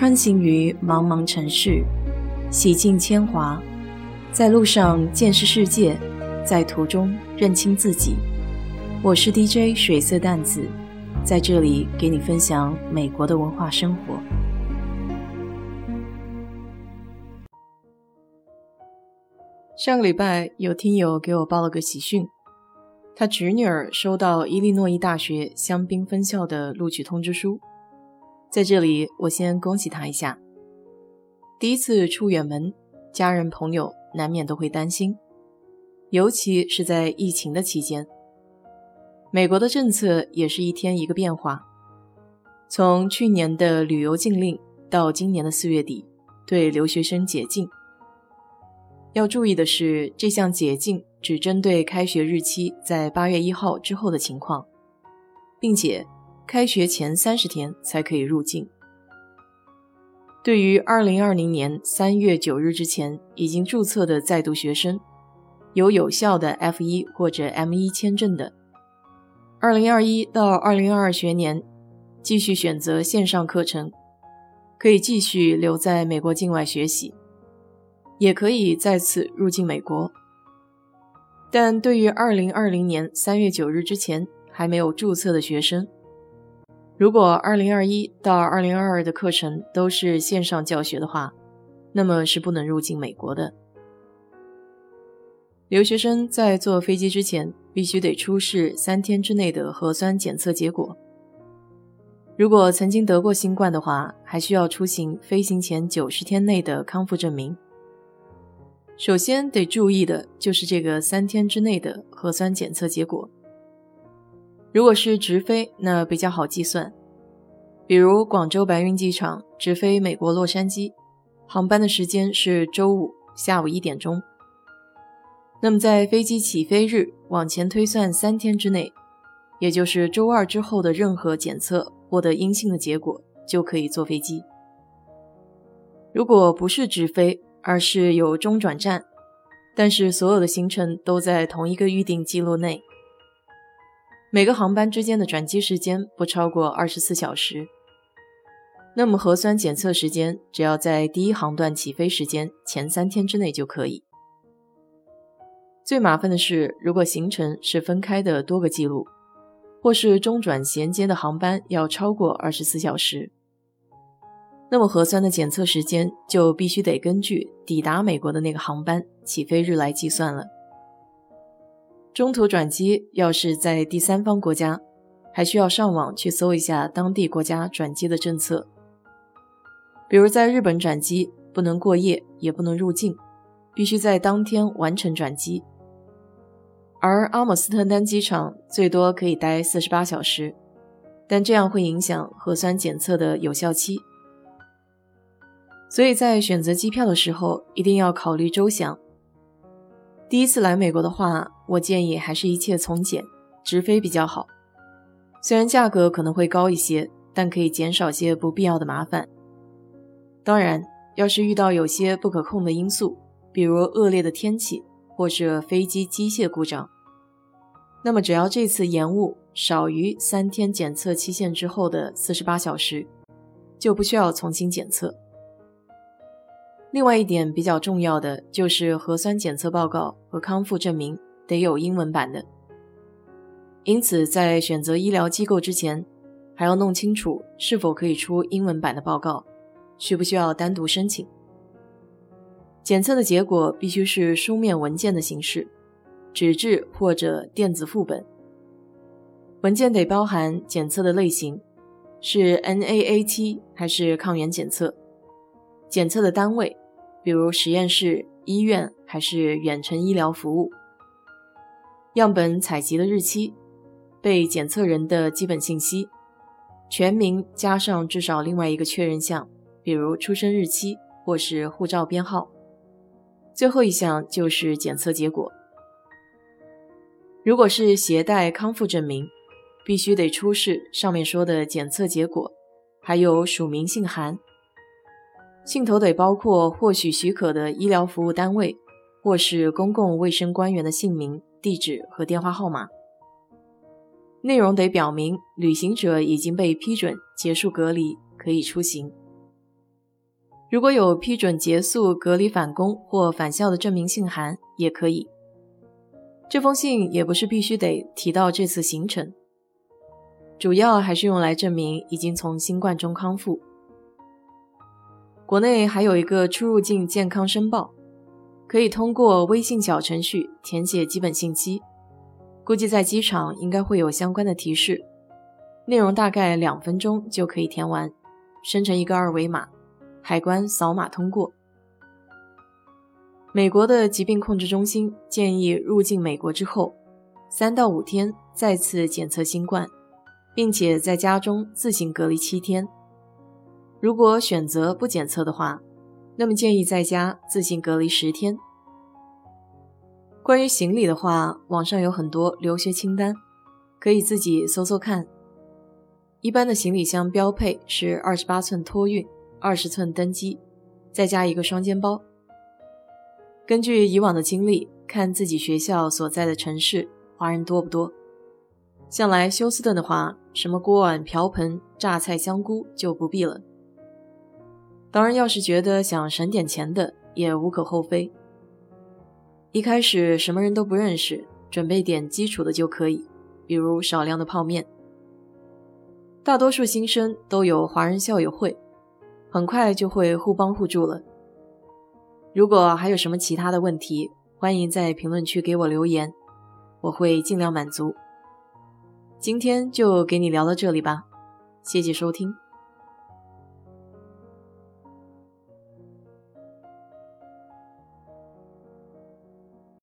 穿行于茫茫城市，洗尽铅华，在路上见识世界，在途中认清自己。我是 DJ 水色淡子，在这里给你分享美国的文化生活。上个礼拜有听友给我报了个喜讯，他侄女儿收到伊利诺伊大学香槟分校的录取通知书。在这里，我先恭喜他一下。第一次出远门，家人朋友难免都会担心，尤其是在疫情的期间。美国的政策也是一天一个变化，从去年的旅游禁令到今年的四月底对留学生解禁。要注意的是，这项解禁只针对开学日期在八月一号之后的情况，并且。开学前三十天才可以入境。对于二零二零年三月九日之前已经注册的在读学生，有有效的 F 一或者 M 一签证的，二零二一到二零二二学年继续选择线上课程，可以继续留在美国境外学习，也可以再次入境美国。但对于二零二零年三月九日之前还没有注册的学生，如果二零二一到二零二二的课程都是线上教学的话，那么是不能入境美国的。留学生在坐飞机之前必须得出示三天之内的核酸检测结果。如果曾经得过新冠的话，还需要出行飞行前九十天内的康复证明。首先得注意的就是这个三天之内的核酸检测结果。如果是直飞，那比较好计算。比如广州白云机场直飞美国洛杉矶，航班的时间是周五下午一点钟。那么在飞机起飞日往前推算三天之内，也就是周二之后的任何检测获得阴性的结果，就可以坐飞机。如果不是直飞，而是有中转站，但是所有的行程都在同一个预定记录内。每个航班之间的转机时间不超过二十四小时，那么核酸检测时间只要在第一航段起飞时间前三天之内就可以。最麻烦的是，如果行程是分开的多个记录，或是中转衔接的航班要超过二十四小时，那么核酸的检测时间就必须得根据抵达美国的那个航班起飞日来计算了。中途转机要是在第三方国家，还需要上网去搜一下当地国家转机的政策。比如在日本转机，不能过夜，也不能入境，必须在当天完成转机。而阿姆斯特丹机场最多可以待四十八小时，但这样会影响核酸检测的有效期。所以在选择机票的时候，一定要考虑周详。第一次来美国的话，我建议还是一切从简，直飞比较好。虽然价格可能会高一些，但可以减少些不必要的麻烦。当然，要是遇到有些不可控的因素，比如恶劣的天气或者飞机机械故障，那么只要这次延误少于三天检测期限之后的四十八小时，就不需要重新检测。另外一点比较重要的就是核酸检测报告和康复证明得有英文版的，因此在选择医疗机构之前，还要弄清楚是否可以出英文版的报告，需不需要单独申请。检测的结果必须是书面文件的形式，纸质或者电子副本。文件得包含检测的类型，是 NAAT 还是抗原检测，检测的单位。比如实验室、医院还是远程医疗服务，样本采集的日期、被检测人的基本信息、全名加上至少另外一个确认项，比如出生日期或是护照编号。最后一项就是检测结果。如果是携带康复证明，必须得出示上面说的检测结果，还有署名信函。信头得包括获许许可的医疗服务单位，或是公共卫生官员的姓名、地址和电话号码。内容得表明旅行者已经被批准结束隔离，可以出行。如果有批准结束隔离返工或返校的证明信函，也可以。这封信也不是必须得提到这次行程，主要还是用来证明已经从新冠中康复。国内还有一个出入境健康申报，可以通过微信小程序填写基本信息，估计在机场应该会有相关的提示，内容大概两分钟就可以填完，生成一个二维码。海关扫码通过。美国的疾病控制中心建议入境美国之后，三到五天再次检测新冠，并且在家中自行隔离七天。如果选择不检测的话，那么建议在家自行隔离十天。关于行李的话，网上有很多留学清单，可以自己搜搜看。一般的行李箱标配是二十八寸托运。二十寸登机，再加一个双肩包。根据以往的经历，看自己学校所在的城市华人多不多。向来休斯顿的话，什么锅碗瓢盆、榨菜香菇就不必了。当然，要是觉得想省点钱的，也无可厚非。一开始什么人都不认识，准备点基础的就可以，比如少量的泡面。大多数新生都有华人校友会。很快就会互帮互助了。如果还有什么其他的问题，欢迎在评论区给我留言，我会尽量满足。今天就给你聊到这里吧，谢谢收听。